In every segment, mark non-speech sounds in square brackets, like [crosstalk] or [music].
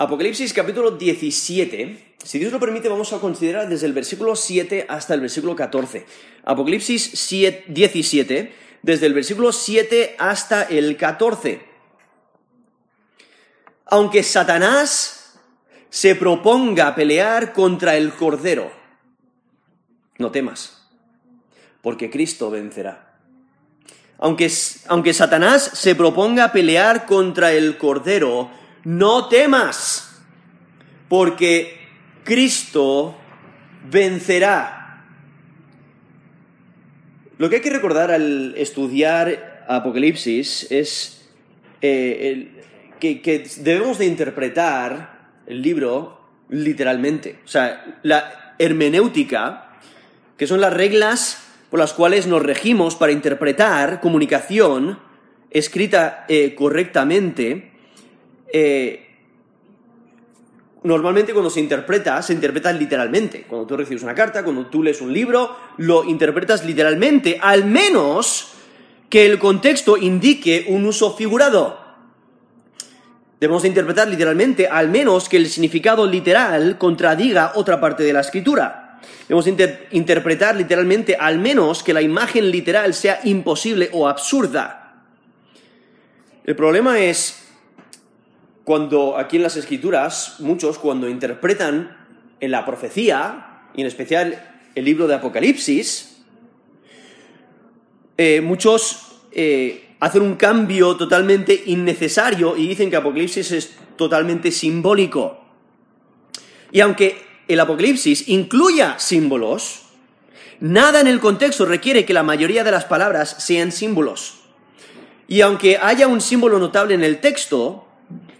Apocalipsis capítulo 17. Si Dios lo permite, vamos a considerar desde el versículo 7 hasta el versículo 14. Apocalipsis 17, desde el versículo 7 hasta el 14. Aunque Satanás se proponga pelear contra el Cordero, no temas, porque Cristo vencerá. Aunque, aunque Satanás se proponga pelear contra el Cordero, no temas, porque Cristo vencerá. Lo que hay que recordar al estudiar Apocalipsis es eh, que, debemos de interpretar el libro literalmente. O sea, la hermenéutica, que son las reglas por las cuales nos regimos para interpretar comunicación escrita eh, correctamente, eh, normalmente cuando se interpreta, se interpreta literalmente. Cuando tú recibes una carta, cuando tú lees un libro, lo interpretas literalmente, al menos que el contexto indique un uso figurado. Debemos interpretar literalmente, al menos que el significado literal contradiga otra parte de la escritura. Debemos interpretar literalmente, al menos que la imagen literal sea imposible o absurda. El problema es cuando aquí en las escrituras, muchos cuando interpretan en la profecía, y en especial el libro de Apocalipsis, eh, muchos eh, hacen un cambio totalmente innecesario y dicen que Apocalipsis es totalmente simbólico. Y aunque el Apocalipsis incluya símbolos, nada en el contexto requiere que la mayoría de las palabras sean símbolos. Y aunque haya un símbolo notable en el texto,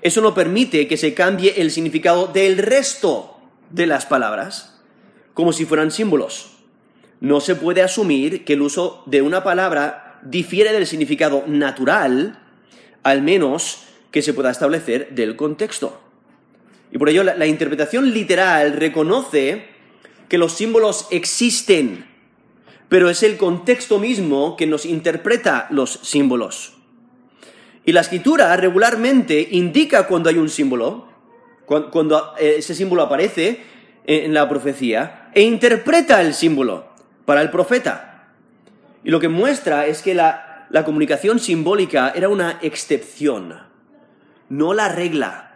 eso no permite que se cambie el significado del resto de las palabras, como si fueran símbolos. No se puede asumir que el uso de una palabra difiere del significado natural, al menos que se pueda establecer del contexto. Y por ello la, interpretación literal reconoce que los símbolos existen, pero es el contexto mismo que nos interpreta los símbolos. Y la escritura regularmente indica cuando hay un símbolo, cuando, eh, ese símbolo aparece en la profecía, e interpreta el símbolo para el profeta. Y lo que muestra es que la, la comunicación simbólica era una excepción, no la regla.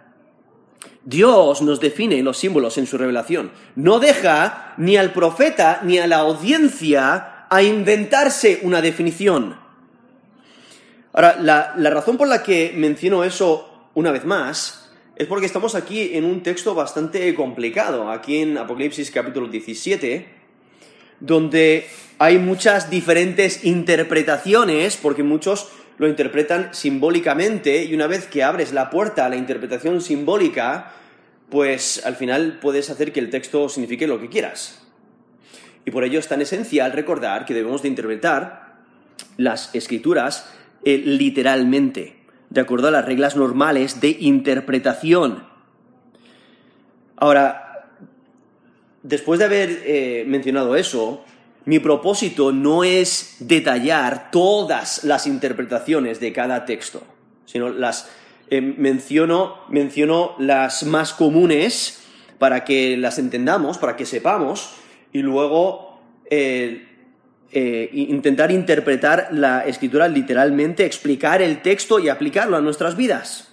Dios nos define los símbolos en su revelación. No deja ni al profeta ni a la audiencia a inventarse una definición. Ahora, la, razón por la que menciono eso una vez más es porque estamos aquí en un texto bastante complicado, aquí en Apocalipsis capítulo 17, donde hay muchas diferentes interpretaciones, porque muchos lo interpretan simbólicamente, y una vez que abres la puerta a la interpretación simbólica, pues al final puedes hacer que el texto signifique lo que quieras. Y por ello es tan esencial recordar que debemos de interpretar las escrituras eh, literalmente, de acuerdo a las reglas normales de interpretación. Ahora, después de haber eh, mencionado eso, mi propósito no es detallar todas las interpretaciones de cada texto, sino las eh, menciono, menciono las más comunes para que las entendamos, para que sepamos, y luego intentar interpretar la escritura literalmente, explicar el texto y aplicarlo a nuestras vidas.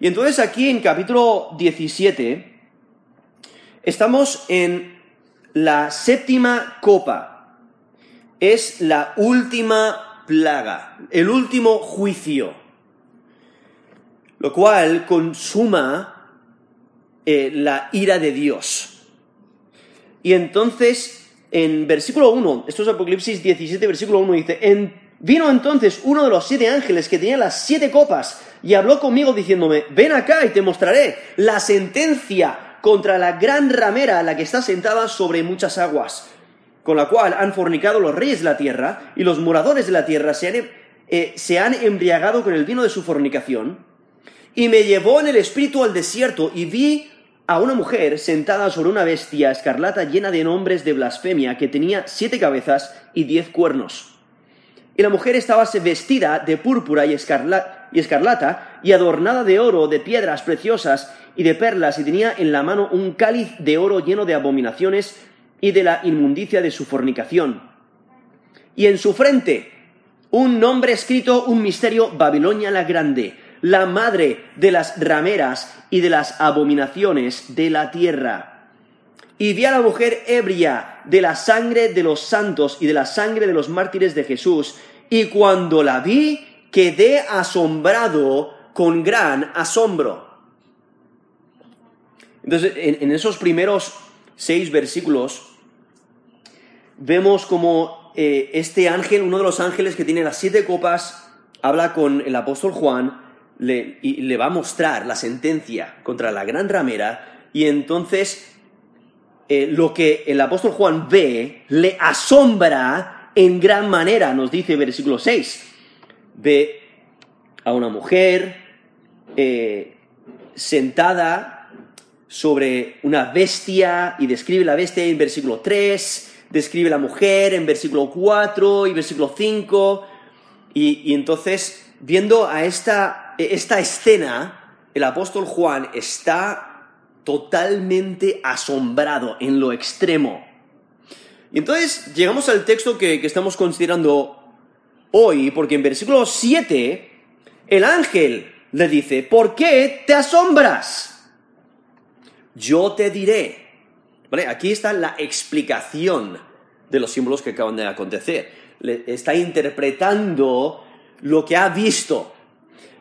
Y entonces aquí en capítulo 17, Estamos en la séptima copa. Es la última plaga, el último juicio, lo cual consuma eh, la ira de Dios. Y entonces, en versículo 1, esto es Apocalipsis 17, versículo 1, dice, vino entonces uno de los siete ángeles que tenía las siete copas y habló conmigo diciéndome, ven acá y te mostraré la sentencia contra la gran ramera, la que está sentada sobre muchas aguas, con la cual han fornicado los reyes de la tierra, y los moradores de la tierra se han, eh, se han embriagado con el vino de su fornicación. Y me llevó en el espíritu al desierto, y vi a una mujer sentada sobre una bestia escarlata llena de nombres de blasfemia, que tenía siete cabezas y diez cuernos. Y la mujer estaba vestida de púrpura y y escarlata, y adornada de oro, de piedras preciosas y de perlas, y tenía en la mano un cáliz de oro lleno de abominaciones y de la inmundicia de su fornicación. Y en su frente un nombre escrito, un misterio, Babilonia la Grande, la madre de las rameras y de las abominaciones de la tierra. Y vi a la mujer ebria de la sangre de los santos y de la sangre de los mártires de Jesús, y cuando la vi quedé asombrado con gran asombro. Entonces, en, esos primeros seis versículos, vemos como eh, este ángel, uno de los ángeles que tiene las siete copas, habla con el apóstol Juan y le va a mostrar la sentencia contra la gran ramera y entonces eh, lo que el apóstol Juan ve le asombra en gran manera, nos dice versículo 6. Ve a una mujer eh, sentada sobre una bestia y describe la bestia en versículo 3, describe la mujer en versículo 4 y versículo 5 y, y entonces viendo a esta esta escena, el apóstol Juan está totalmente asombrado en lo extremo. Y entonces llegamos al texto que, estamos considerando hoy, porque en versículo 7 el ángel le dice, ¿por qué te asombras? Yo te diré. Aquí está la explicación de los símbolos que acaban de acontecer. Le está interpretando lo que ha visto.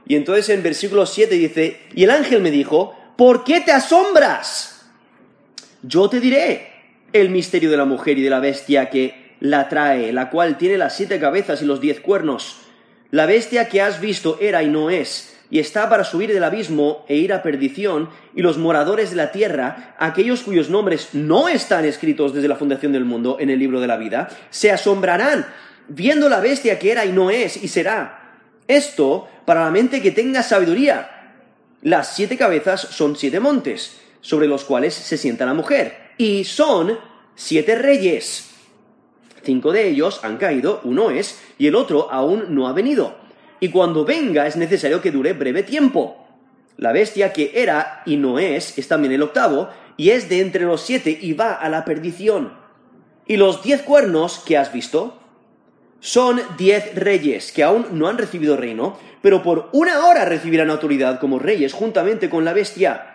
Y entonces en versículo 7 dice, y el ángel me dijo, ¿por qué te asombras? Yo te diré el misterio de la mujer y de la bestia que la trae, la cual tiene las siete cabezas y los diez cuernos. La bestia que has visto era y no es, y está para subir del abismo e ir a perdición, y los moradores de la tierra, aquellos cuyos nombres no están escritos desde la fundación del mundo en el libro de la vida, se asombrarán viendo la bestia que era y no es y será esto para la mente que tenga sabiduría. Las siete cabezas son siete montes, sobre los cuales se sienta la mujer, y son siete reyes. Cinco de ellos han caído, uno es, y el otro aún no ha venido. Y cuando venga es necesario que dure breve tiempo. La bestia que era y no es es también el octavo, y es de entre los siete y va a la perdición. Y los diez cuernos que has visto son diez reyes que aún no han recibido reino, pero por una hora recibirán autoridad como reyes juntamente con la bestia.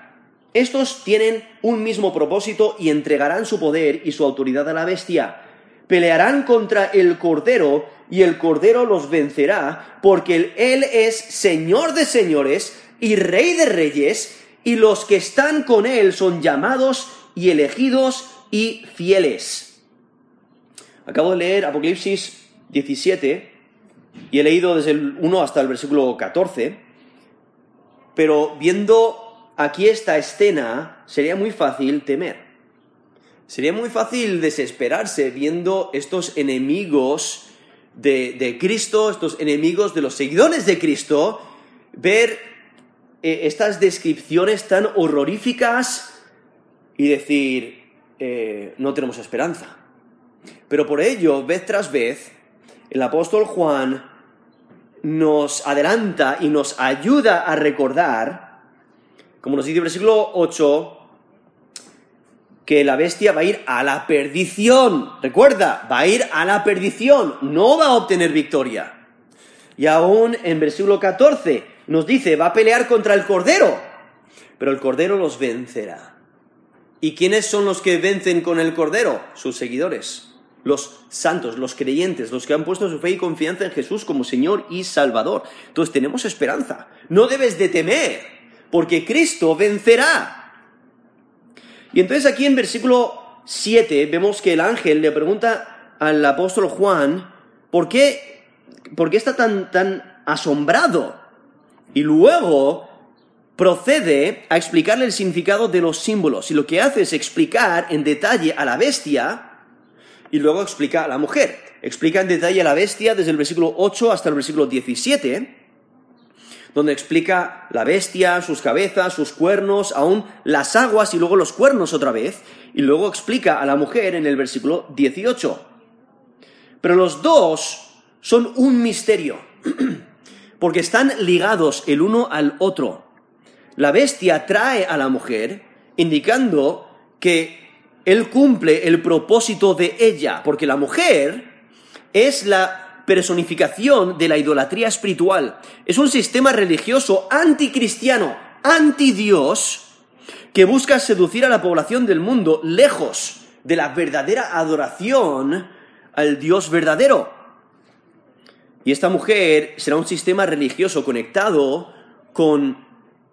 Estos tienen un mismo propósito y entregarán su poder y su autoridad a la bestia. Pelearán contra el Cordero y el Cordero los vencerá, porque Él es Señor de señores y Rey de reyes, y los que están con Él son llamados y elegidos y fieles. Acabo de leer Apocalipsis 17 y he leído desde el 1 hasta el versículo 14, pero viendo aquí esta escena sería muy fácil temer. Sería muy fácil desesperarse viendo estos enemigos de, Cristo, estos enemigos de los seguidores de Cristo, ver eh, estas descripciones tan horroríficas y decir, eh, no tenemos esperanza. Pero por ello, vez tras vez, el apóstol Juan nos adelanta y nos ayuda a recordar, como nos dice el versículo 8, que la bestia va a ir a la perdición. Recuerda, va a ir a la perdición, no va a obtener victoria. Y aún en versículo 14 nos dice, va a pelear contra el Cordero, pero el Cordero los vencerá. ¿Y quiénes son los que vencen con el Cordero? Sus seguidores los santos, los creyentes, los que han puesto su fe y confianza en Jesús como Señor y Salvador. Entonces tenemos esperanza. No debes de temer, porque Cristo vencerá. Y entonces aquí en versículo 7 vemos que el ángel le pregunta al apóstol Juan, ¿por qué, por qué está tan, tan asombrado? Y luego procede a explicarle el significado de los símbolos. Y lo que hace es explicar en detalle a la bestia, y luego explica a la mujer. Explica en detalle a la bestia desde el versículo 8 hasta el versículo 17, donde explica la bestia, sus cabezas, sus cuernos, aún las aguas y luego los cuernos otra vez, y luego explica a la mujer en el versículo 18. Pero los dos son un misterio, [clears throat] porque están ligados el uno al otro. La bestia trae a la mujer, indicando que él cumple el propósito de ella, porque la mujer es la personificación de la idolatría espiritual. Es un sistema religioso anticristiano, anti-Dios, que busca seducir a la población del mundo lejos de la verdadera adoración al Dios verdadero. Y esta mujer será un sistema religioso conectado con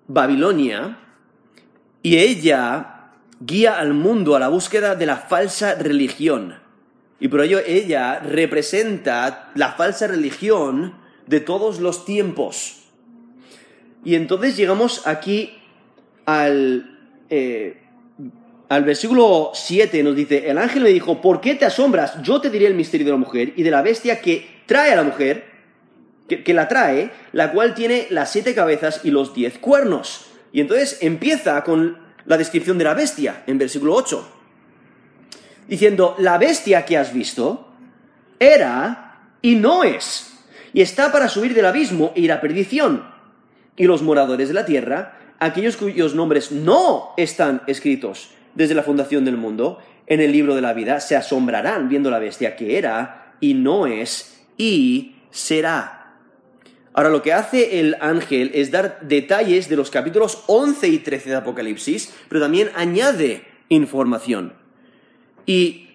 Babilonia y ella guía al mundo a la búsqueda de la falsa religión. Y por ello ella representa la falsa religión de todos los tiempos. Y entonces llegamos aquí al, eh, al versículo 7, nos dice, el ángel le dijo, ¿por qué te asombras? Yo te diré el misterio de la mujer y de la bestia que trae a la mujer, que, que la trae, la cual tiene las siete cabezas y los diez cuernos. Y entonces empieza con la descripción de la bestia en versículo 8 diciendo, la bestia que has visto era y no es, y está para subir del abismo e ir a perdición. Y los moradores de la tierra, aquellos cuyos nombres no están escritos desde la fundación del mundo en el libro de la vida, se asombrarán viendo la bestia que era y no es y será. Ahora lo que hace el ángel es dar detalles de los capítulos 11 y 13 de Apocalipsis, pero también añade información. Y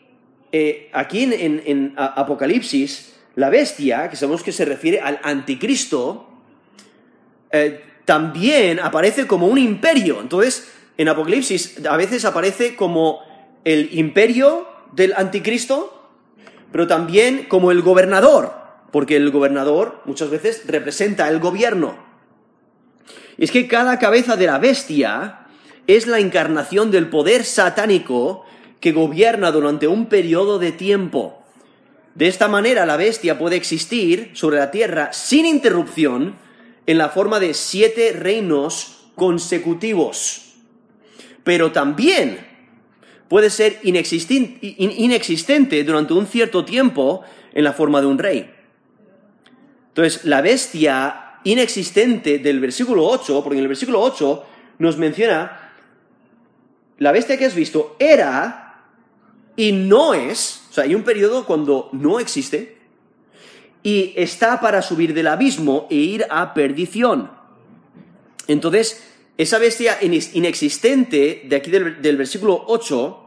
eh, aquí en, Apocalipsis, la bestia, que sabemos que se refiere al anticristo, eh, también aparece como un imperio. Entonces, en Apocalipsis a veces aparece como el imperio del anticristo, pero también como el gobernador, porque el gobernador muchas veces representa el gobierno. Y es que cada cabeza de la bestia es la encarnación del poder satánico que gobierna durante un periodo de tiempo. De esta manera la bestia puede existir sobre la tierra sin interrupción en la forma de siete reinos consecutivos. Pero también puede ser inexistente durante un cierto tiempo en la forma de un rey. Entonces, la bestia inexistente del versículo 8, porque en el versículo 8 nos menciona, la bestia que has visto era y no es, o sea, hay un periodo cuando no existe y está para subir del abismo e ir a perdición. Entonces, esa bestia inexistente de aquí del, versículo 8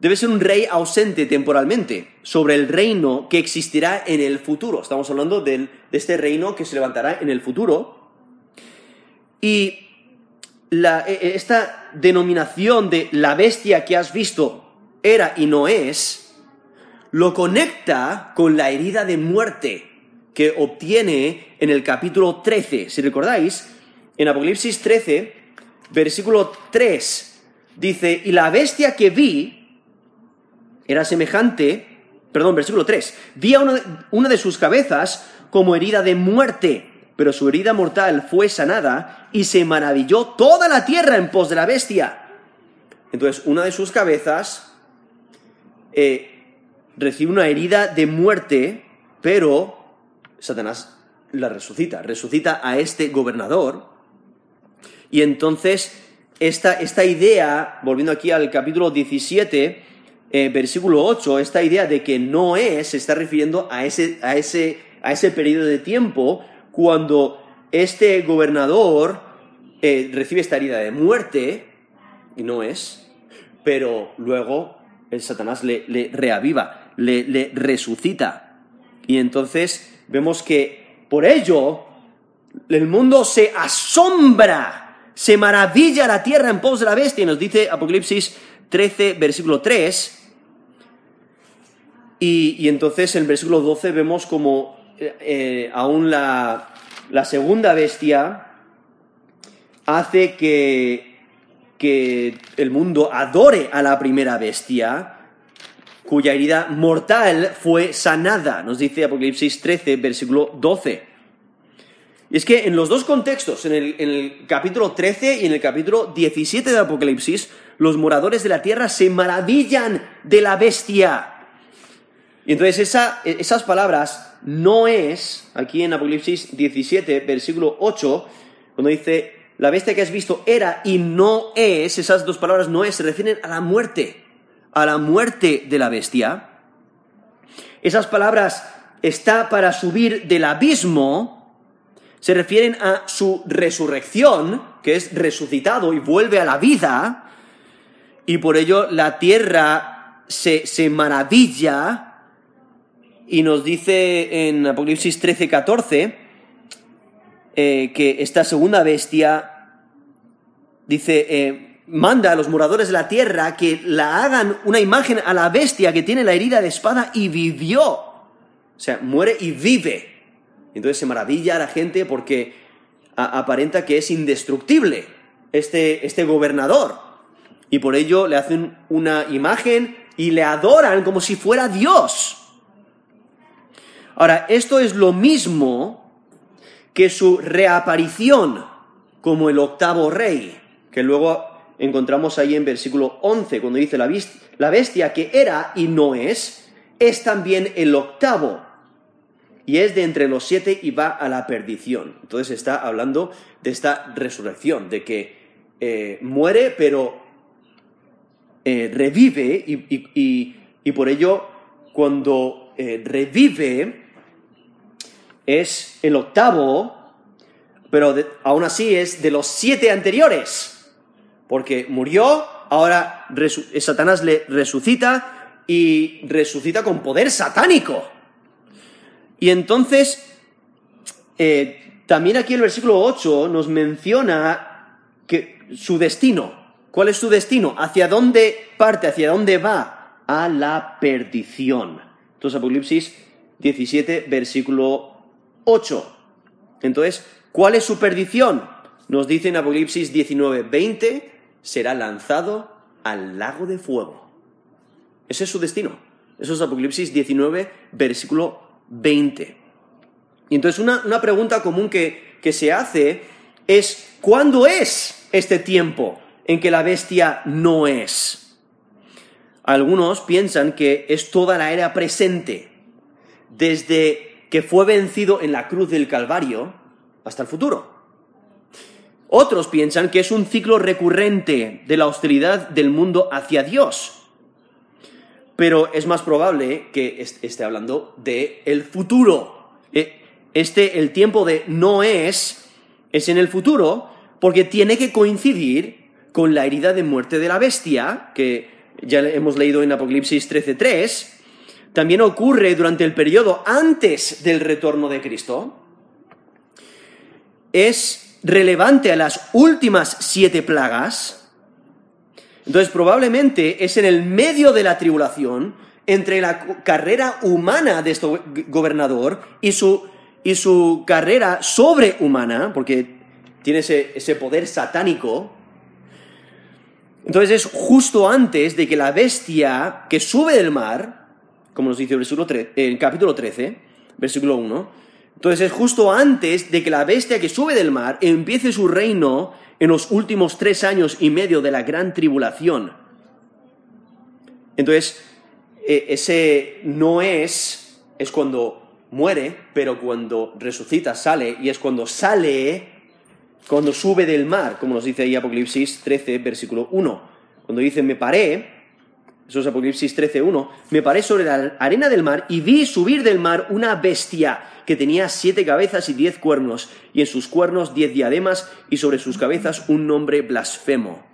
debe ser un rey ausente temporalmente sobre el reino que existirá en el futuro. Estamos hablando de este reino que se levantará en el futuro. Y e, e, esta denominación de la bestia que has visto era y no es, lo conecta con la herida de muerte que obtiene en el capítulo 13. Si recordáis, en Apocalipsis 13, versículo 3, dice, y la bestia que vi era semejante, perdón, versículo 3, vi a una, de sus cabezas como herida de muerte, pero su herida mortal fue sanada y se maravilló toda la tierra en pos de la bestia. Entonces, una de sus cabezas eh, recibe una herida de muerte, pero Satanás la resucita, resucita a este gobernador. Y entonces, esta, esta idea, volviendo aquí al capítulo 17, eh, versículo 8, esta idea de que no es, se está refiriendo a ese, a ese, a ese periodo de tiempo cuando este gobernador eh, recibe esta herida de muerte, y no es, pero luego el Satanás le, reaviva, le, le resucita. Y entonces vemos que por ello el mundo se asombra, se maravilla la tierra en pos de la bestia. Y nos dice Apocalipsis 13, versículo 3. Y, entonces en el versículo 12 vemos como eh, eh, aún la, segunda bestia hace que que el mundo adore a la primera bestia, cuya herida mortal fue sanada, nos dice Apocalipsis 13, versículo 12. Y es que en los dos contextos, en el, en el, capítulo 13 y en el capítulo 17 de Apocalipsis, los moradores de la tierra se maravillan de la bestia. Y entonces esas palabras no es, aquí en Apocalipsis 17, versículo 8, cuando dice, la bestia que has visto era y no es, esas dos palabras no es, se refieren a la muerte, a la muerte de la bestia. Esas palabras está para subir del abismo, se refieren a su resurrección, que es resucitado y vuelve a la vida, y por ello la tierra se, maravilla y nos dice en Apocalipsis 13, 14 eh, que esta segunda bestia dice, eh, manda a los moradores de la tierra que la hagan una imagen a la bestia que tiene la herida de espada y vivió. O sea, muere y vive. Entonces se maravilla a la gente porque aparenta que es indestructible este, este gobernador y por ello le hacen una imagen y le adoran como si fuera Dios. Ahora, esto es lo mismo que su reaparición como el octavo rey, que luego encontramos ahí en versículo 11, cuando dice la, bestia que era y no es, es también el octavo, y es de entre los siete y va a la perdición. Entonces está hablando de esta resurrección, de que eh, muere, pero eh, revive y, por ello cuando eh, revive es el octavo, pero aún así es de los siete anteriores, porque murió, ahora Satanás le resucita y resucita con poder satánico. Y entonces, eh, también aquí el versículo 8 nos menciona que su destino, ¿Cuál es su destino? ¿Hacia dónde parte? ¿Hacia dónde va? A la perdición. Entonces, Apocalipsis 17, versículo 8. Entonces, ¿cuál es su perdición? Nos dice en Apocalipsis 19, 20, será lanzado al lago de fuego. Ese es su destino. Eso es Apocalipsis 19, versículo 20. Y entonces una, una pregunta común que, que se hace es, ¿cuándo es este tiempo? en que la bestia no es. Algunos piensan que es toda la era presente, desde que fue vencido en la cruz del Calvario hasta el futuro. Otros piensan que es un ciclo recurrente de la hostilidad del mundo hacia Dios. Pero es más probable que esté hablando de el futuro. Eh, este, el tiempo de no es, es en el futuro, porque tiene que coincidir con la herida de muerte de la bestia, que ya hemos leído en Apocalipsis 13.3, también ocurre durante el periodo antes del retorno de Cristo, es relevante a las últimas siete plagas, entonces probablemente es en el medio de la tribulación, entre la carrera humana de este gobernador y su, y su carrera sobrehumana, porque tiene ese, ese poder satánico, entonces es justo antes de que la bestia que sube del mar, como nos dice el, capítulo 13, versículo 1, entonces es justo antes de que la bestia que sube del mar empiece su reino en los últimos tres años y medio de la gran tribulación. Entonces, e, ese no es, es cuando muere, pero cuando resucita sale, y es cuando sale cuando sube del mar, como nos dice ahí Apocalipsis 13, versículo 1. Cuando dice, me paré, eso es Apocalipsis 13, 1, me paré sobre la arena del mar y vi subir del mar una bestia que tenía siete cabezas y diez cuernos, y en sus cuernos diez diademas, y sobre sus cabezas un nombre blasfemo.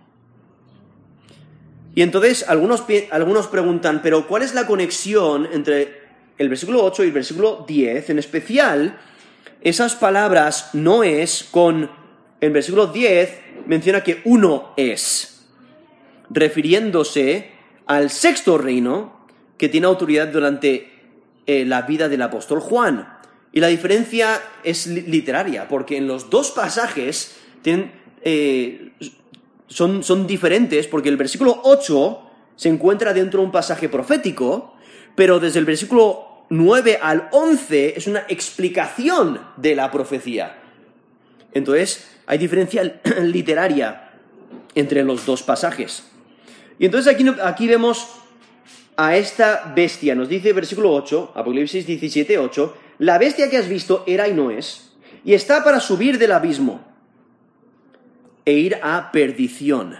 Y entonces algunos, algunos preguntan, pero ¿cuál es la conexión entre el versículo 8 y el versículo 10? En especial, esas palabras no es con en versículo 10 menciona que uno es, refiriéndose al sexto reino que tiene autoridad durante eh, la vida del apóstol Juan. Y la diferencia es literaria, porque en los dos pasajes eh, son, son diferentes, porque el versículo 8 se encuentra dentro de un pasaje profético, pero desde el versículo 9 al 11 es una explicación de la profecía. Entonces, hay diferencia literaria entre los dos pasajes. Y entonces aquí, aquí vemos a esta bestia. Nos dice versículo 8, Apocalipsis 17, 8, la bestia que has visto era y no es, y está para subir del abismo e ir a perdición.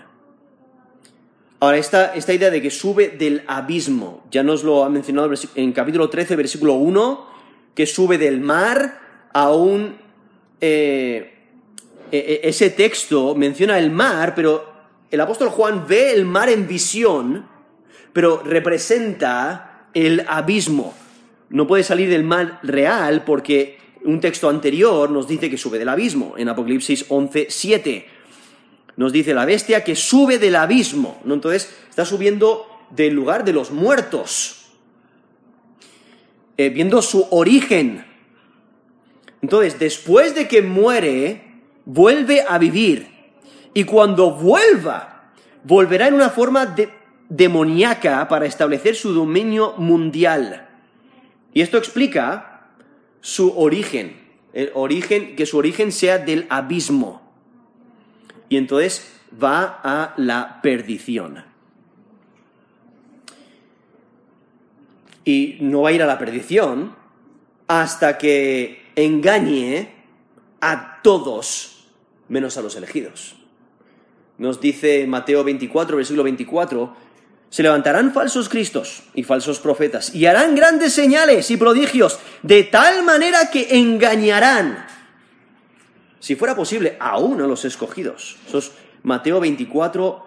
Ahora, esta, esta idea de que sube del abismo, ya nos lo ha mencionado en capítulo 13, versículo 1, que sube del mar a un... Eh, e, e, ese texto menciona el mar, pero el apóstol Juan ve el mar en visión, pero representa el abismo. No puede salir del mar real porque un texto anterior nos dice que sube del abismo, en Apocalipsis 11, 7 nos dice la bestia que sube del abismo, ¿no? Entonces está subiendo del lugar de los muertos, eh, viendo su origen. Entonces, después de que muere, vuelve a vivir. Y cuando vuelva, volverá en una forma demoníaca para establecer su dominio mundial. Y esto explica su origen, el origen, que su origen sea del abismo y entonces va a la perdición. Y no va a ir a la perdición hasta que engañe a todos menos a los elegidos. Nos dice Mateo 24, versículo 24, se levantarán falsos cristos y falsos profetas y harán grandes señales y prodigios de tal manera que engañarán si fuera posible, aún a los escogidos. Eso es Mateo 24,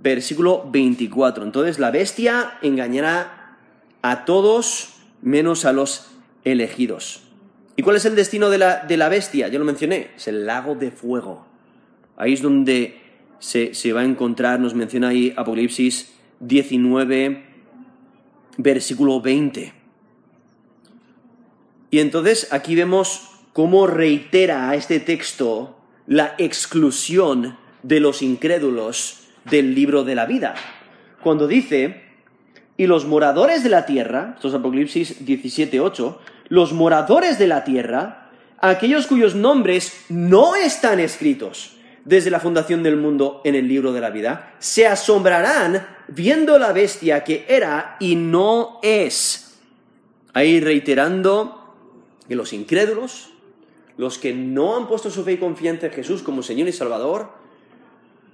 versículo 24. Entonces la bestia engañará a todos menos a los elegidos. ¿Y cuál es el destino de la, de la bestia? Ya lo mencioné, es el lago de fuego. Ahí es donde se, se va a encontrar, nos menciona ahí Apocalipsis 19, versículo 20. Y entonces aquí vemos cómo reitera a este texto la exclusión de los incrédulos del libro de la vida. Cuando dice, y los moradores de la tierra, esto es Apocalipsis 17.8, los moradores de la tierra, aquellos cuyos nombres no están escritos desde la fundación del mundo en el libro de la vida, se asombrarán viendo la bestia que era y no es. Ahí reiterando que los incrédulos, los que no han puesto su fe y confianza en Jesús como Señor y Salvador,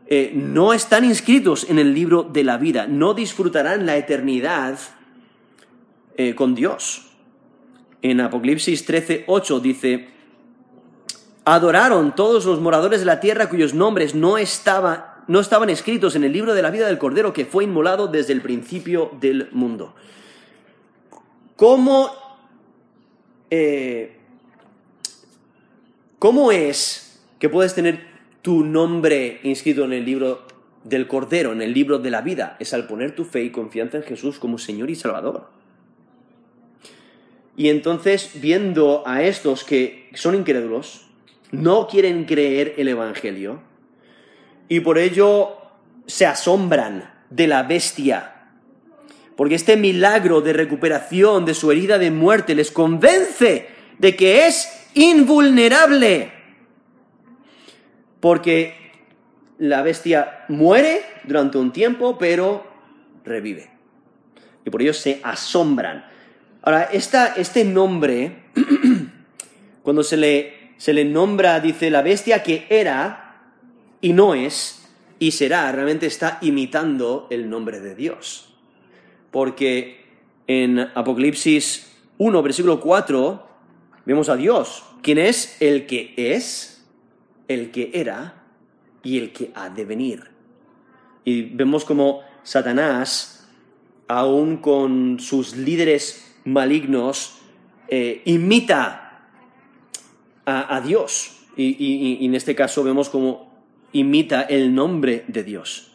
eh, no están inscritos en el libro de la vida, no disfrutarán la eternidad eh, con Dios. En Apocalipsis 13, 8 dice, adoraron todos los moradores de la tierra cuyos nombres no, no estaban escritos en el libro de la vida del Cordero que fue inmolado desde el principio del mundo. ¿Cómo eh, ¿Cómo es que puedes tener tu nombre inscrito en el libro del Cordero, en el libro de la vida? Es al poner tu fe y confianza en Jesús como Señor y Salvador. Y entonces, viendo a estos que son incrédulos, no quieren creer el Evangelio, y por ello se asombran de la bestia, porque este milagro de recuperación de su herida de muerte les convence de que es invulnerable. Porque la bestia muere durante un tiempo, pero revive. Y por ello se asombran. Ahora, este nombre, [clears throat] cuando se le, se le nombra, dice, la bestia que era y no es y será, realmente está imitando el nombre de Dios. Porque en Apocalipsis 1, versículo 4, vemos a Dios, quien es el que es, el que era y el que ha de venir. Y vemos como Satanás, aún con sus líderes malignos, eh, imita a, Dios. Y, en este caso vemos como imita el nombre de Dios.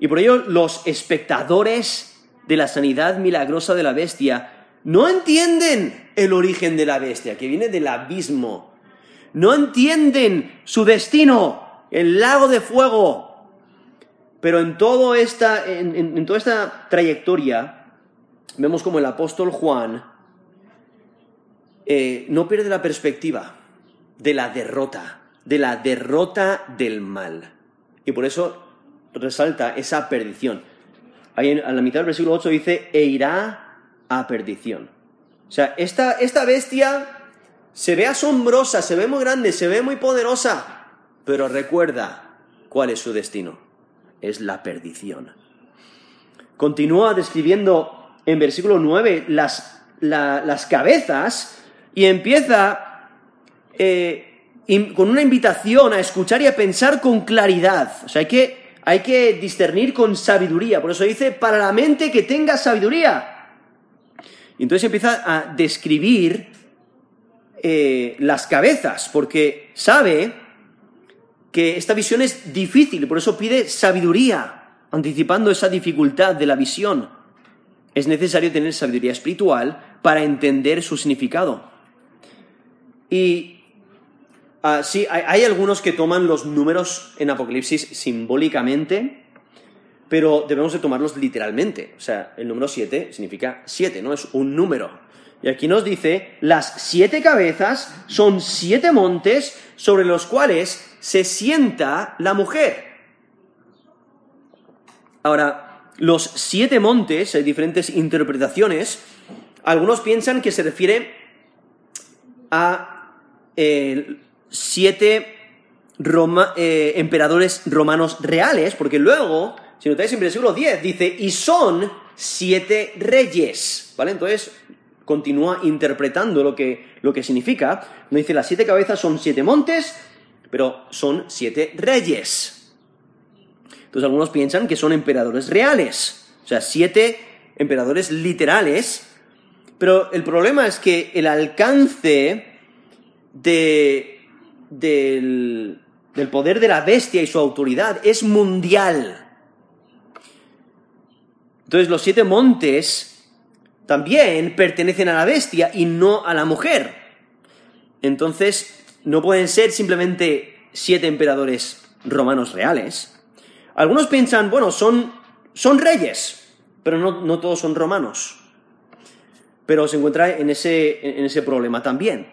Y por ello los espectadores de la sanidad milagrosa de la bestia no entienden el origen de la bestia, que viene del abismo. No entienden su destino, el lago de fuego. Pero en, todo esta, en, toda esta trayectoria, vemos como el apóstol Juan eh, no pierde la perspectiva de la derrota, de la derrota del mal. Y por eso resalta esa perdición. ahí en, a la mitad del versículo 8 dice, e irá a perdición. O sea, esta, esta bestia se ve asombrosa, se ve muy grande, se ve muy poderosa, pero recuerda cuál es su destino. Es la perdición. Continúa describiendo en versículo 9 las, las cabezas y empieza eh, con una invitación a escuchar y a pensar con claridad. O sea, hay que, hay que discernir con sabiduría. Por eso dice, para la mente que tenga sabiduría. Y entonces empieza a describir eh, las cabezas, porque sabe que esta visión es difícil, por eso pide sabiduría, anticipando esa dificultad de la visión. Es necesario tener sabiduría espiritual para entender su significado. Y uh, sí, hay, hay, algunos que toman los números en Apocalipsis simbólicamente, pero debemos de tomarlos literalmente. O sea, el número 7 significa 7, ¿no? Es un número. Y aquí nos dice, las siete cabezas son siete montes sobre los cuales se sienta la mujer. Ahora, los siete montes, hay diferentes interpretaciones. Algunos piensan que se refiere a eh, siete eh, emperadores romanos reales, porque luego, si notáis en el versículo 10, dice, y son siete reyes, ¿vale? Entonces, continúa interpretando lo que, lo que significa. No dice, las siete cabezas son siete montes, pero son siete reyes. Entonces algunos piensan que son emperadores reales, o sea, siete emperadores literales, pero el problema es que el alcance de, del, del poder de la bestia y su autoridad es mundial. Entonces los siete montes también pertenecen a la bestia y no a la mujer. Entonces no pueden ser simplemente siete emperadores romanos reales. Algunos piensan, bueno, son, son reyes, pero no, no todos son romanos. Pero se encuentra en ese, en ese problema también.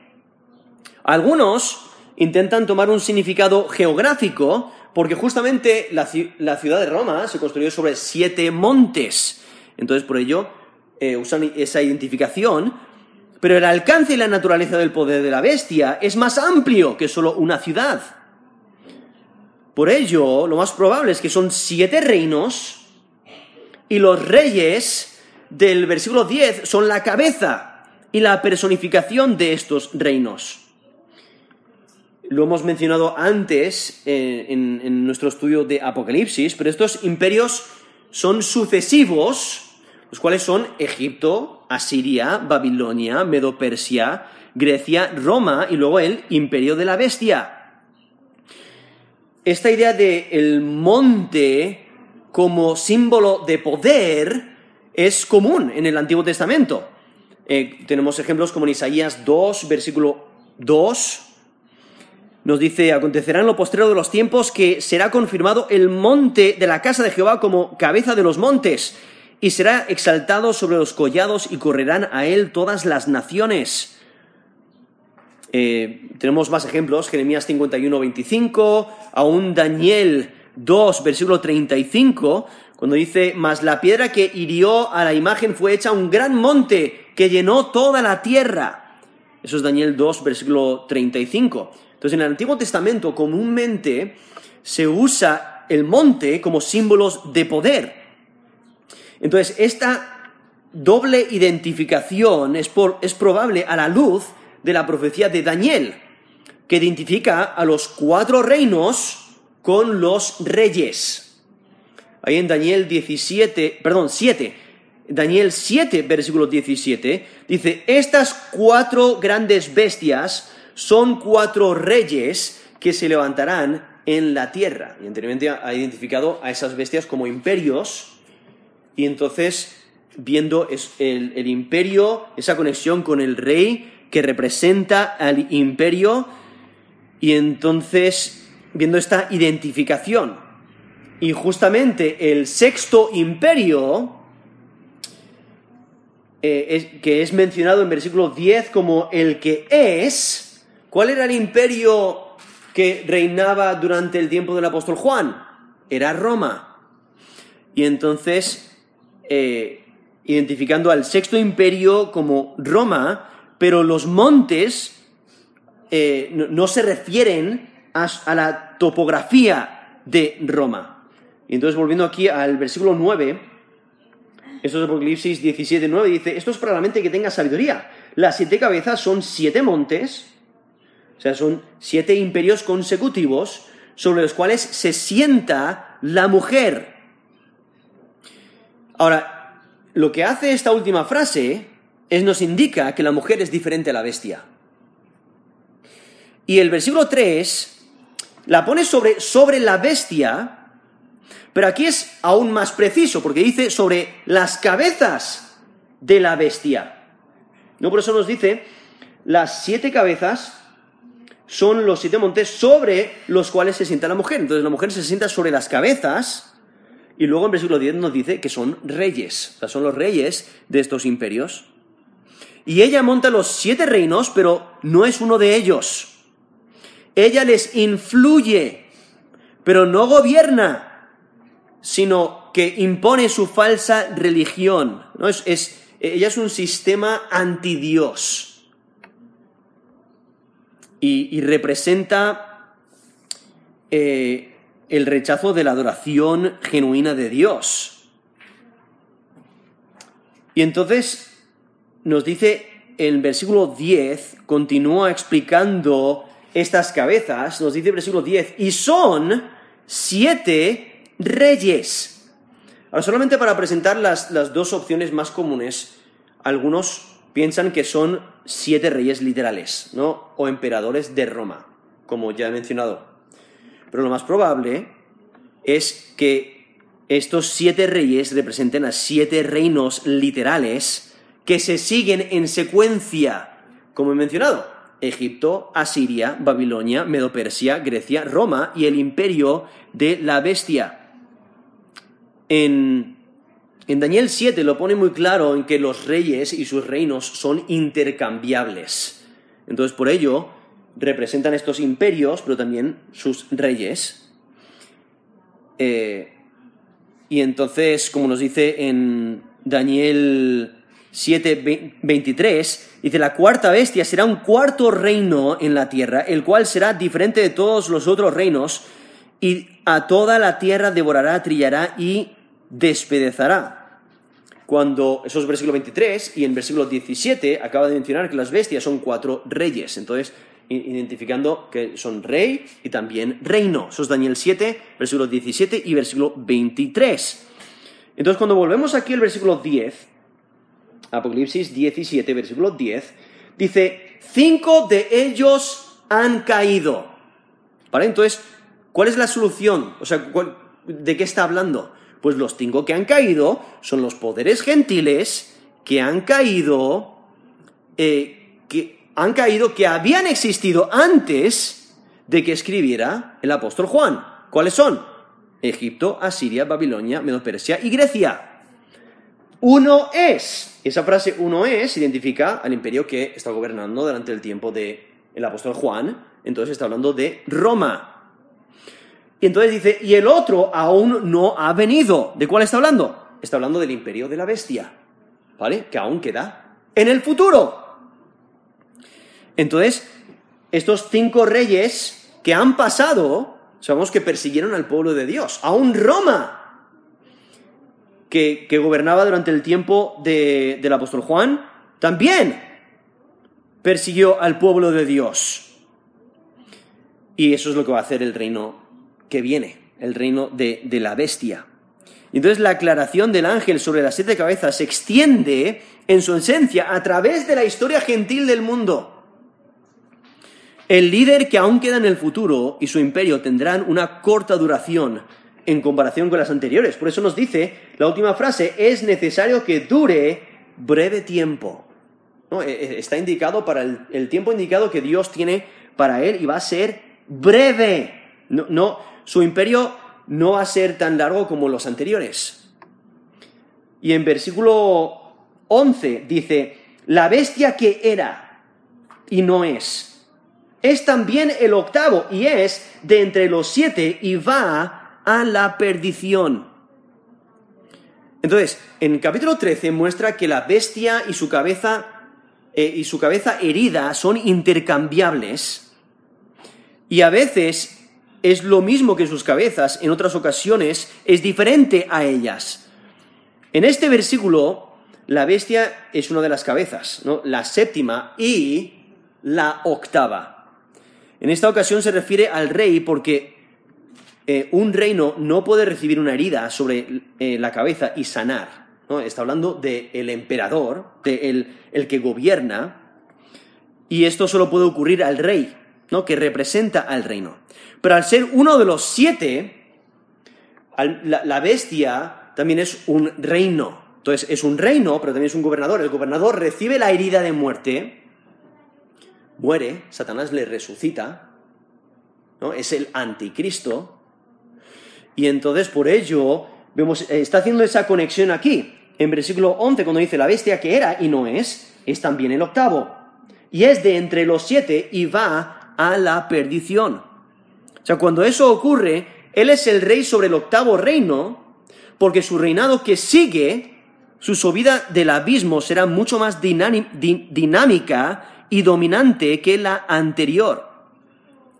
Algunos intentan tomar un significado geográfico porque justamente la, la, ciudad de Roma se construyó sobre siete montes. Entonces, por ello, eh, usan esa identificación. Pero el alcance y la naturaleza del poder de la bestia es más amplio que solo una ciudad. Por ello, lo más probable es que son siete reinos y los reyes del versículo 10 son la cabeza y la personificación de estos reinos. Lo hemos mencionado antes eh, en, nuestro estudio de Apocalipsis, pero estos imperios son sucesivos, los cuales son Egipto, Asiria, Babilonia, Medo-Persia, Grecia, Roma y luego el imperio de la bestia esta idea de el monte como símbolo de poder es común en el Antiguo Testamento. Eh, tenemos ejemplos como en Isaías 2, versículo 2. Nos dice, acontecerá en lo postrero de los tiempos que será confirmado el monte de la casa de Jehová como cabeza de los montes, y será exaltado sobre los collados y correrán a él todas las naciones. Eh, tenemos más ejemplos, Jeremías 51, 25, aún Daniel 2, versículo 35, cuando dice, mas la piedra que hirió a la imagen fue hecha un gran monte que llenó toda la tierra. Eso es Daniel 2, versículo 35. Entonces, en el Antiguo Testamento comúnmente se usa el monte como símbolos de poder. Entonces, esta doble identificación es, es probable a la luz de la profecía de Daniel, que identifica a los cuatro reinos con los reyes. Ahí en Daniel 17, perdón, 7, Daniel 7, versículo 17, dice, estas cuatro grandes bestias son cuatro reyes que se levantarán en la tierra. Y anteriormente ha identificado a esas bestias como imperios, y entonces, viendo el, imperio, esa conexión con el rey, que representa al imperio y entonces viendo esta identificación. Y justamente el sexto imperio, eh, que es mencionado en versículo 10 como el que es, ¿cuál era el imperio que reinaba durante el tiempo del apóstol Juan? Era Roma. Y entonces eh, identificando al sexto imperio como Roma, pero los montes eh, no, se refieren a, a la topografía de Roma. Y entonces, volviendo aquí al versículo 9, esto es Apocalipsis 17, 9, dice, esto es para la mente que tenga sabiduría. Las siete cabezas son siete montes, o sea, son siete imperios consecutivos sobre los cuales se sienta la mujer. Ahora, lo que hace esta última frase es nos indica que la mujer es diferente a la bestia. Y el versículo 3 la pone sobre, sobre la bestia, pero aquí es aún más preciso, porque dice sobre las cabezas de la bestia. No por eso nos dice, las siete cabezas son los siete montes sobre los cuales se sienta la mujer. Entonces la mujer se sienta sobre las cabezas y luego en versículo 10 nos dice que son reyes, o sea, son los reyes de estos imperios. Y ella monta los siete reinos, pero no es uno de ellos. Ella les influye, pero no gobierna, sino que impone su falsa religión. ¿no? Es, es, ella es un sistema anti-Dios. Y, representa eh, el rechazo de la adoración genuina de Dios. Y entonces nos dice el versículo 10, continúa explicando estas cabezas, nos dice el versículo 10, y son siete reyes. Ahora, solamente para presentar las, las dos opciones más comunes, algunos piensan que son siete reyes literales, ¿no? O emperadores de Roma, como ya he mencionado. Pero lo más probable es que estos siete reyes representen a siete reinos literales que se siguen en secuencia, como he mencionado. Egipto, Asiria, Babilonia, Medopersia, Grecia, Roma y el imperio de la bestia. En, en, Daniel 7 lo pone muy claro en que los reyes y sus reinos son intercambiables. Entonces, por ello, representan estos imperios, pero también sus reyes. Eh, y entonces, como nos dice en Daniel 7.23, dice, la cuarta bestia será un cuarto reino en la tierra, el cual será diferente de todos los otros reinos, y a toda la tierra devorará, trillará y despedezará. Cuando, eso es versículo 23, y en versículo 17 acaba de mencionar que las bestias son cuatro reyes, entonces identificando que son rey y también reino. Eso es Daniel 7, versículo 17 y versículo 23. Entonces cuando volvemos aquí al versículo 10, Apocalipsis 17, versículo 10, dice, cinco de ellos han caído. ¿Vale? Entonces, ¿cuál es la solución? O sea, ¿de qué está hablando? Pues los cinco que han caído son los poderes gentiles que han caído, eh, que han caído, que habían existido antes de que escribiera el apóstol Juan. ¿Cuáles son? Egipto, Asiria, Babilonia, Medo-Persia y Grecia. Uno es. Esa frase uno es identifica al imperio que está gobernando durante el tiempo del el apóstol Juan. Entonces está hablando de Roma. Y entonces dice, y el otro aún no ha venido. ¿De cuál está hablando? Está hablando del imperio de la bestia. ¿Vale? Que aún queda en el futuro. Entonces, estos cinco reyes que han pasado, sabemos que persiguieron al pueblo de Dios. Aún Roma que, gobernaba durante el tiempo del apóstol Juan, también persiguió al pueblo de Dios. Y eso es lo que va a hacer el reino que viene, el reino de, de la bestia. Entonces la aclaración del ángel sobre las siete cabezas se extiende en su esencia a través de la historia gentil del mundo. El líder que aún queda en el futuro y su imperio tendrán una corta duración en comparación con las anteriores. Por eso nos dice la última frase, es necesario que dure breve tiempo. E, e, está indicado para el, tiempo indicado que Dios tiene para él y va a ser breve. No, su imperio no va a ser tan largo como los anteriores. Y en versículo 11 dice, la bestia que era y no es, es también el octavo y es de entre los siete y va a la perdición. Entonces, en capítulo 13 muestra que la bestia y su cabeza eh, y su cabeza herida son intercambiables y a veces es lo mismo que sus cabezas, en otras ocasiones es diferente a ellas. En este versículo, la bestia es una de las cabezas, ¿no? la séptima y la octava. En esta ocasión se refiere al rey porque eh, un reino no puede recibir una herida sobre eh, la cabeza y sanar. ¿no? Está hablando del emperador, del el que gobierna, y esto solo puede ocurrir al rey, ¿no? que representa al reino. Pero al ser uno de los siete, la, la bestia también es un reino. Entonces es un reino, pero también es un gobernador. El gobernador recibe la herida de muerte, muere, Satanás le resucita, ¿no? es el anticristo, y entonces por ello vemos, eh, está haciendo esa conexión aquí. En versículo 11, cuando dice la bestia que era y no es, es también el octavo. Y es de entre los siete y va a la perdición. O sea, cuando eso ocurre, Él es el rey sobre el octavo reino, porque su reinado que sigue, su subida del abismo será mucho más dinámica y dominante que la anterior.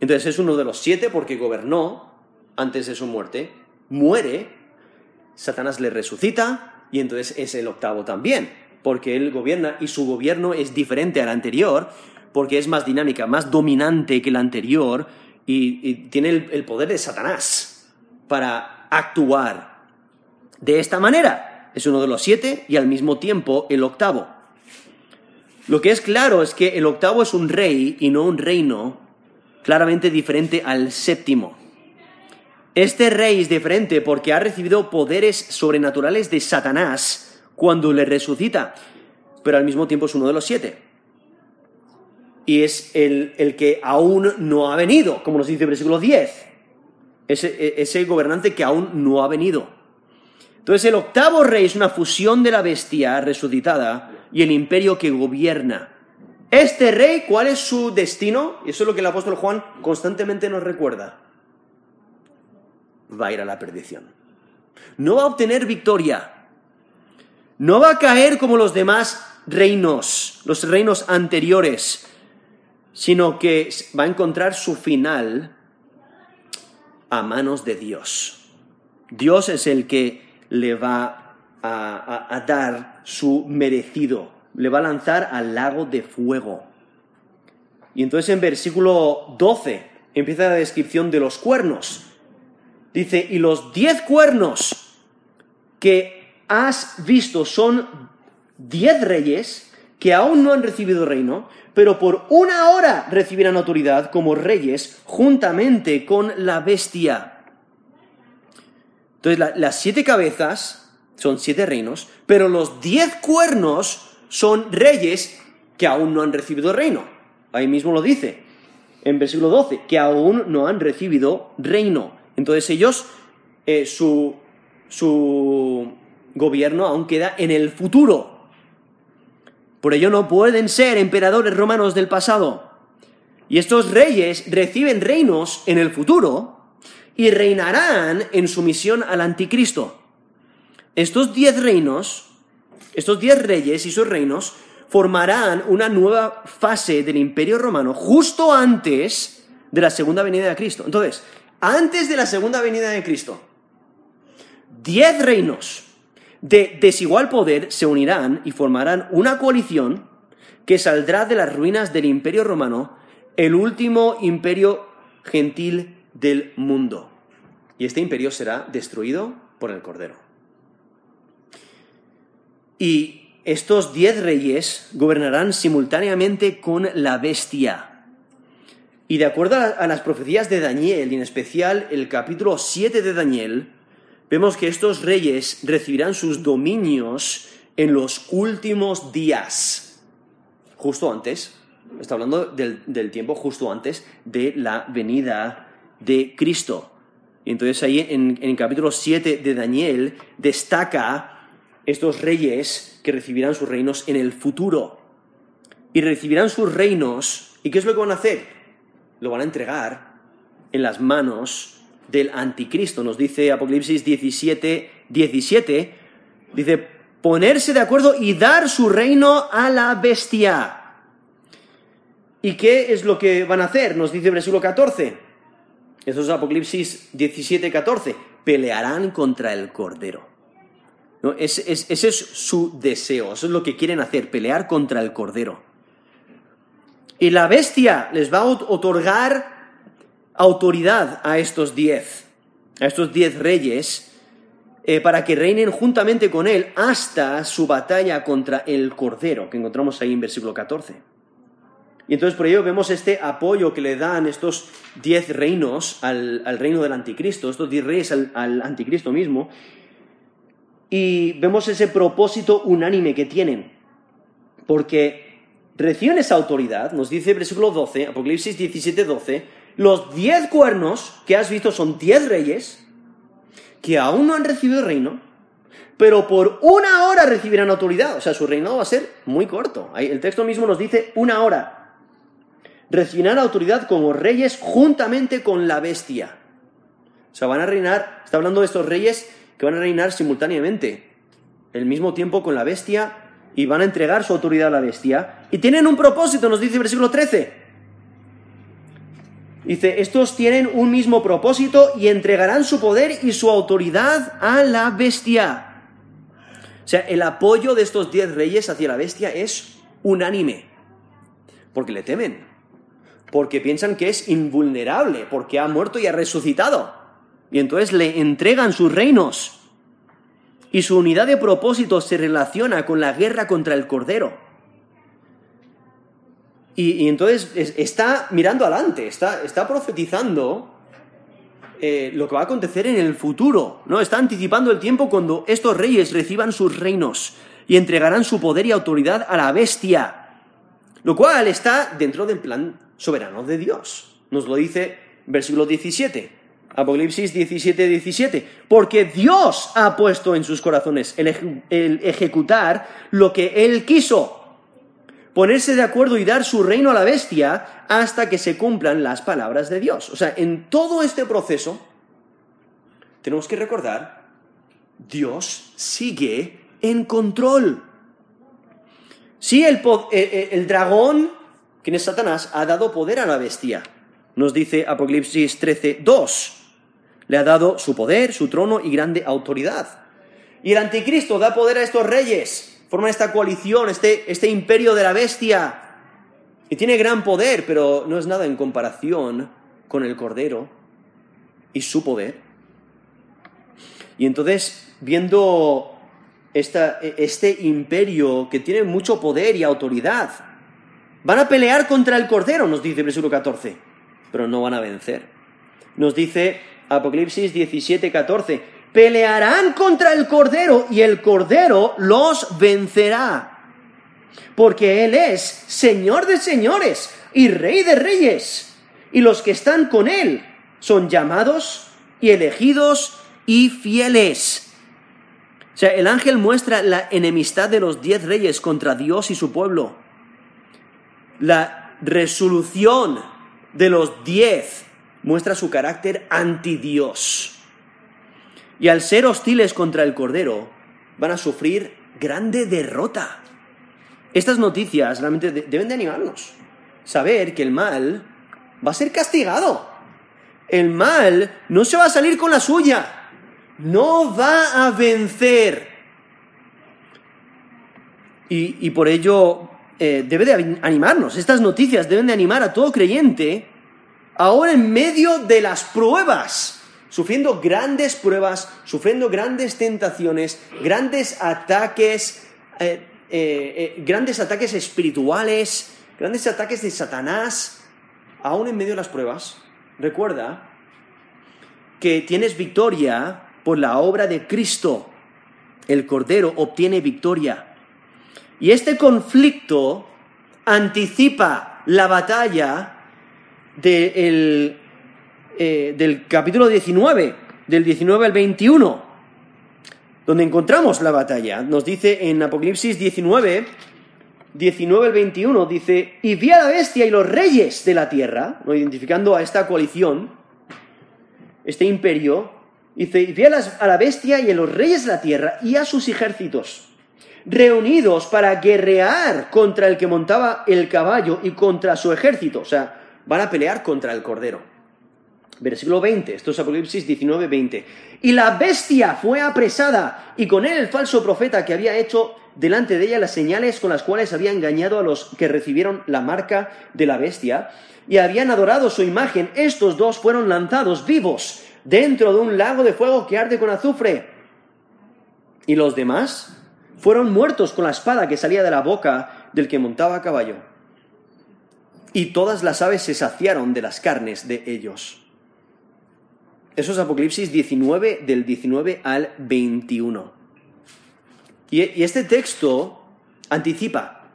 Entonces es uno de los siete porque gobernó antes de su muerte, muere, Satanás le resucita y entonces es el octavo también, porque él gobierna y su gobierno es diferente al anterior, porque es más dinámica, más dominante que el anterior y, tiene el, poder de Satanás para actuar de esta manera. Es uno de los siete y al mismo tiempo el octavo. Lo que es claro es que el octavo es un rey y no un reino claramente diferente al séptimo. Este rey es diferente porque ha recibido poderes sobrenaturales de Satanás cuando le resucita, pero al mismo tiempo es uno de los siete. Y es el, que aún no ha venido, como nos dice el versículo 10. Ese, ese gobernante que aún no ha venido. Entonces el octavo rey es una fusión de la bestia resucitada y el imperio que gobierna. Este rey, ¿cuál es su destino? Y eso es lo que el apóstol Juan constantemente nos recuerda va a ir a la perdición. No va a obtener victoria. No va a caer como los demás reinos, los reinos anteriores, sino que va a encontrar su final a manos de Dios. Dios es el que le va a, dar su merecido, le va a lanzar al lago de fuego. Y entonces en versículo 12 empieza la descripción de los cuernos. Dice, y los diez cuernos que has visto son diez reyes que aún no han recibido reino, pero por una hora recibirán autoridad como reyes juntamente con la bestia. Entonces, las siete cabezas son siete reinos, pero los diez cuernos son reyes que aún no han recibido reino. Ahí mismo lo dice, en versículo 12, que aún no han recibido reino. Entonces ellos, eh, su, su gobierno aún queda en el futuro. Por ello no pueden ser emperadores romanos del pasado. Y estos reyes reciben reinos en el futuro y reinarán en sumisión al anticristo. Estos diez reinos, estos diez reyes y sus reinos, formarán una nueva fase del imperio romano justo antes de la segunda venida de Cristo. Entonces, antes de la segunda venida de Cristo, diez reinos de desigual poder se unirán y formarán una coalición que saldrá de las ruinas del imperio romano, el último imperio gentil del mundo. Y este imperio será destruido por el Cordero. Y estos diez reyes gobernarán simultáneamente con la bestia y de acuerdo a las profecías de Daniel, y en especial el capítulo 7 de Daniel, vemos que estos reyes recibirán sus dominios en los últimos días, justo antes, está hablando del, tiempo justo antes de la venida de Cristo. Y entonces ahí en, en el capítulo 7 de Daniel destaca estos reyes que recibirán sus reinos en el futuro. Y recibirán sus reinos, ¿y qué es lo que van a hacer? lo van a entregar en las manos del anticristo. Nos dice Apocalipsis 17, 17 Dice, ponerse de acuerdo y dar su reino a la bestia. ¿Y qué es lo que van a hacer? Nos dice versículo 14. Eso es Apocalipsis 17, 14. Pelearán contra el Cordero. ¿No? Ese, ese es su deseo, eso es lo que quieren hacer, pelear contra el Cordero. Y la bestia les va a otorgar autoridad a estos diez, a estos diez reyes, eh, para que reinen juntamente con él hasta su batalla contra el Cordero, que encontramos ahí en versículo 14. Y entonces por ello vemos este apoyo que le dan estos diez reinos al, reino del anticristo, estos diez reyes al, anticristo mismo, y vemos ese propósito unánime que tienen, porque reciben esa autoridad, nos dice el versículo 12, Apocalipsis 17, 12, los diez cuernos que has visto son diez reyes que aún no han recibido reino, pero por una hora recibirán autoridad, o sea, su reinado va a ser muy corto. El texto mismo nos dice una hora recibirán autoridad como reyes juntamente con la bestia. O sea, van a reinar, está hablando de estos reyes que van a reinar simultáneamente, el mismo tiempo con la bestia, y van a entregar su autoridad a la bestia. Y tienen un propósito, nos dice el versículo 13. Dice, estos tienen un mismo propósito y entregarán su poder y su autoridad a la bestia. O sea, el apoyo de estos diez reyes hacia la bestia es unánime, porque le temen porque piensan que es invulnerable, porque ha muerto y ha resucitado. Y entonces le entregan sus reinos. Y su unidad de propósito se relaciona con la guerra contra el Cordero. Y, entonces está mirando adelante, está, está profetizando eh, lo que va a acontecer en el futuro, ¿no? Está anticipando el tiempo cuando estos reyes reciban sus reinos y entregarán su poder y autoridad a la bestia, lo cual está dentro del plan soberano de Dios. Nos lo dice versículo 17. Apocalipsis 17, 17. Porque Dios ha puesto en sus corazones el, el, ejecutar lo que Él quiso. Ponerse de acuerdo y dar su reino a la bestia hasta que se cumplan las palabras de Dios. O sea, en todo este proceso, tenemos que recordar, Dios sigue en control. Sí, el, el, el dragón quien es Satanás, ha dado poder a la bestia. Nos dice Apocalipsis 13, 2. Le ha dado su poder, su trono y grande autoridad. Y el anticristo da poder a estos reyes. Forman esta coalición, este, este imperio de la bestia. Y tiene gran poder, pero no es nada en comparación con el Cordero y su poder. Y entonces, viendo esta, este imperio que tiene mucho poder y autoridad, Van a pelear contra el Cordero, nos dice el versículo 14, pero no van a vencer. Nos dice Apocalipsis 17, 14, pelearán contra el Cordero y el Cordero los vencerá. Porque Él es Señor de señores y Rey de reyes. Y los que están con Él son llamados y elegidos y fieles. O sea, el ángel muestra la enemistad de los diez reyes contra Dios y su pueblo la resolución de los diez muestra su carácter anti Dios. Y al ser hostiles contra el Cordero, van a sufrir grande derrota. Estas noticias realmente deben de animarnos. Saber que el mal va a ser castigado. El mal no se va a salir con la suya. No va a vencer. Y, por ello eh, debe de animarnos, estas noticias deben de animar a todo creyente ahora en medio de las pruebas, sufriendo grandes pruebas, sufriendo grandes tentaciones, grandes ataques, eh, eh, grandes ataques espirituales, grandes ataques de Satanás, aún en medio de las pruebas. Recuerda que tienes victoria por la obra de Cristo. El Cordero obtiene victoria. Y este conflicto anticipa la batalla eh, del capítulo 19, del 19 al 21, donde encontramos la batalla. Nos dice en Apocalipsis 19, 19 al 21, dice, y vi a la bestia y los reyes de la tierra, ¿no? identificando a esta coalición, este imperio, Dice, y vi a, a la bestia y a los reyes de la tierra y a sus ejércitos, reunidos para guerrear contra el que montaba el caballo y contra su ejército. O sea, van a pelear contra el cordero. Versículo 20, esto es Apocalipsis 19, 20. Y la bestia fue apresada, y con él el falso profeta que había hecho delante de ella las señales con las cuales había engañado a los que recibieron la marca de la bestia, y habían adorado su imagen. Estos dos fueron lanzados vivos dentro de un lago de fuego que arde con azufre. Y los demás fueron muertos con la espada que salía de la boca del que montaba a caballo. Y todas las aves se saciaron de las carnes de ellos. Eso es Apocalipsis 19, del 19 al 21. Y, este texto anticipa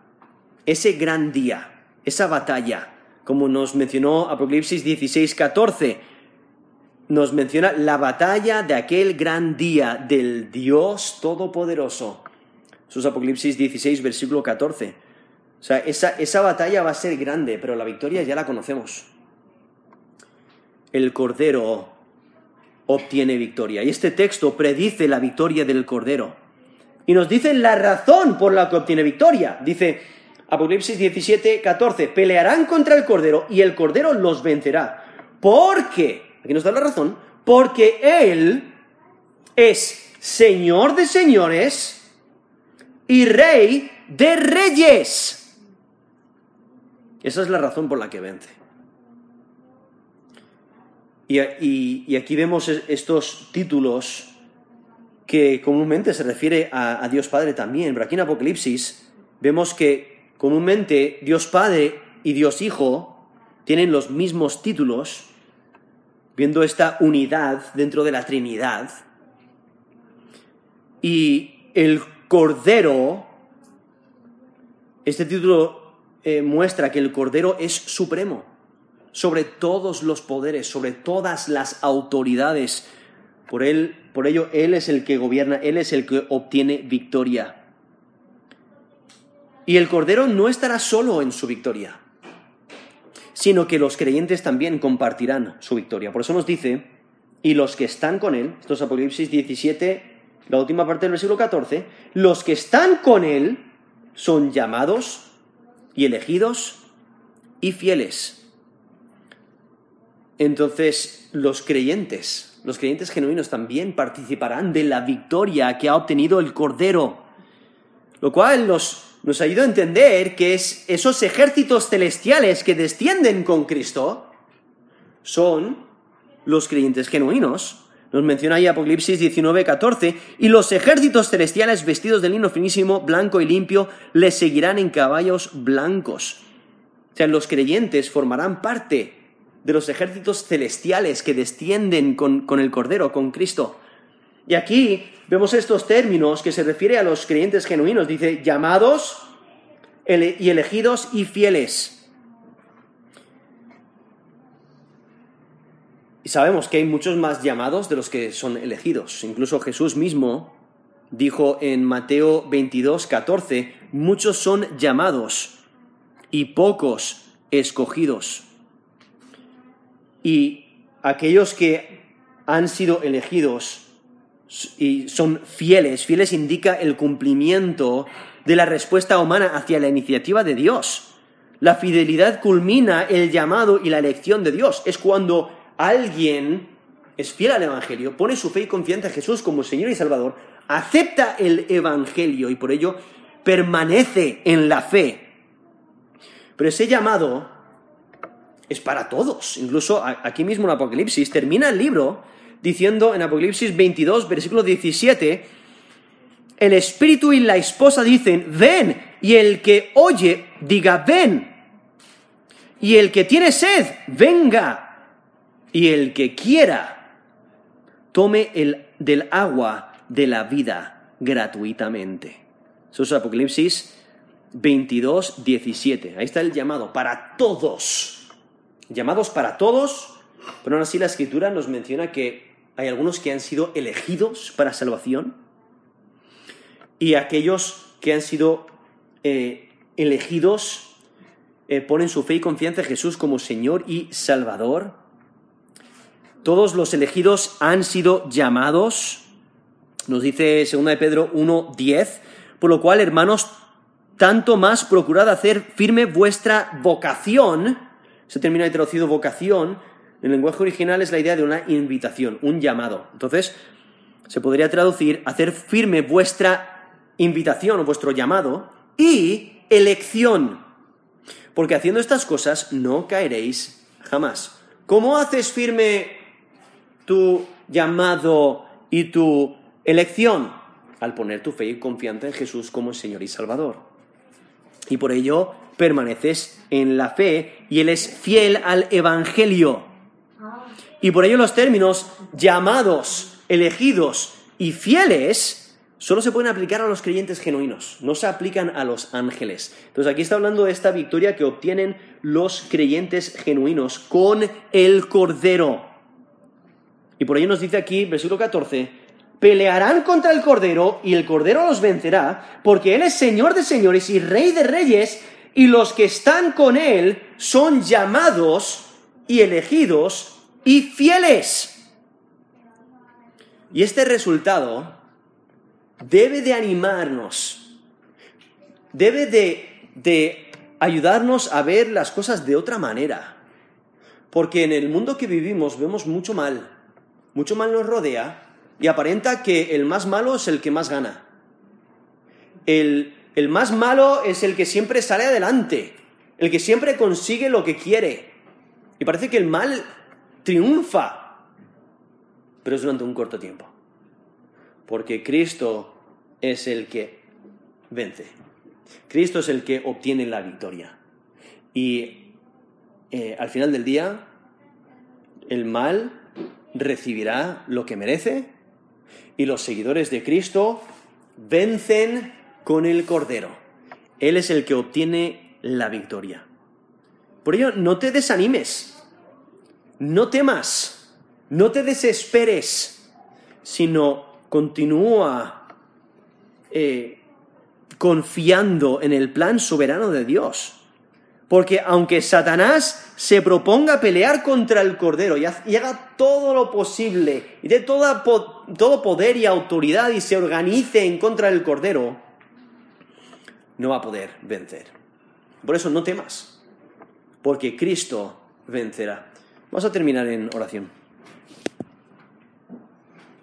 ese gran día, esa batalla, como nos mencionó Apocalipsis 16, 14. Nos menciona la batalla de aquel gran día del Dios Todopoderoso. Eso es Apocalipsis 16, versículo 14. O sea, esa batalla va a ser grande, pero la victoria ya la conocemos. El Cordero obtiene victoria. Y este texto predice la victoria del Cordero. Y nos dice la razón por la que obtiene victoria. Dice Apocalipsis 17, 14, pelearán contra el Cordero y el Cordero los vencerá. Porque, aquí nos da la razón, porque Él es Señor de señores y Rey de reyes. Esa es la razón por la que vence. Y, y- aquí vemos es- estos títulos que comúnmente se refiere a, a Dios Padre también, pero aquí en Apocalipsis vemos que comúnmente Dios Padre y Dios Hijo tienen los mismos títulos, viendo esta unidad dentro de la Trinidad. Y el Cordero, este título eh, muestra que el Cordero es supremo sobre todos los poderes, sobre todas las autoridades. Por, él, por ello, Él es el que gobierna, Él es el que obtiene victoria. Y el Cordero no estará solo en su victoria, sino que los creyentes también compartirán su victoria. Por eso nos dice, y los que están con Él, esto es Apocalipsis 17, la última parte del versículo 14, los que están con Él son llamados y elegidos y fieles. Entonces, los creyentes, los creyentes genuinos también participarán de la victoria que ha obtenido el Cordero. Lo cual nos, nos ayuda a entender que es esos ejércitos celestiales que descienden con Cristo son los creyentes genuinos. Nos menciona ahí Apocalipsis 19, 14, y los ejércitos celestiales vestidos de lino finísimo, blanco y limpio, les seguirán en caballos blancos. O sea, los creyentes formarán parte de los ejércitos celestiales que descienden con, con el Cordero, con Cristo. Y aquí vemos estos términos que se refiere a los creyentes genuinos. Dice, llamados y elegidos y fieles. Y sabemos que hay muchos más llamados de los que son elegidos. Incluso Jesús mismo dijo en Mateo 22, 14, muchos son llamados y pocos escogidos. Y aquellos que han sido elegidos y son fieles, fieles indica el cumplimiento de la respuesta humana hacia la iniciativa de Dios. La fidelidad culmina el llamado y la elección de Dios. Es cuando alguien es fiel al Evangelio, pone su fe y confianza en Jesús como Señor y Salvador, acepta el Evangelio y por ello permanece en la fe. Pero ese llamado es para todos. Incluso aquí mismo en Apocalipsis termina el libro diciendo en Apocalipsis 22, versículo 17, el espíritu y la esposa dicen, ven, y el que oye diga, ven, y el que tiene sed, venga, y el que quiera, tome el, del agua de la vida gratuitamente. Eso es Apocalipsis 22, 17. Ahí está el llamado para todos. Llamados para todos, pero aún así la escritura nos menciona que hay algunos que han sido elegidos para salvación y aquellos que han sido eh, elegidos eh, ponen su fe y confianza en Jesús como Señor y Salvador. todos los elegidos han sido llamados, nos dice 2 de Pedro 1.10, por lo cual, hermanos, tanto más procurad hacer firme vuestra vocación, se termina de traducido vocación, en el lenguaje original es la idea de una invitación, un llamado. Entonces, se podría traducir hacer firme vuestra invitación o vuestro llamado y elección. Porque haciendo estas cosas no caeréis jamás. ¿Cómo haces firme tu llamado y tu elección? Al poner tu fe y confianza en Jesús como Señor y Salvador. Y por ello permaneces en la fe y Él es fiel al Evangelio. Y por ello los términos llamados, elegidos y fieles solo se pueden aplicar a los creyentes genuinos, no se aplican a los ángeles. Entonces aquí está hablando de esta victoria que obtienen los creyentes genuinos con el Cordero. Y por ello nos dice aquí, versículo 14, pelearán contra el Cordero y el Cordero los vencerá, porque Él es Señor de señores y Rey de reyes, y los que están con Él son llamados y elegidos y fieles. Y este resultado debe de animarnos, debe de, ayudarnos a ver las cosas de otra manera. Porque en el mundo que vivimos vemos mucho mal, mucho mal nos rodea y aparenta que el más malo es el que más gana. El, el más malo es el que siempre sale adelante, el que siempre consigue lo que quiere. Y parece que el mal triunfa, pero es durante un corto tiempo. Porque Cristo es el que vence. Cristo es el que obtiene la victoria. Y eh, al final del día, el mal recibirá lo que merece y los seguidores de Cristo vencen con el Cordero. Él es el que obtiene la victoria. Por ello, no te desanimes no temas, no te desesperes, sino continúa eh, confiando en el plan soberano de Dios. Porque aunque Satanás se proponga pelear contra el Cordero y, haga todo lo posible y dé todo poder y autoridad y se organice en contra del Cordero, no va a poder vencer. Por eso no temas, porque Cristo vencerá. Vamos a terminar en oración.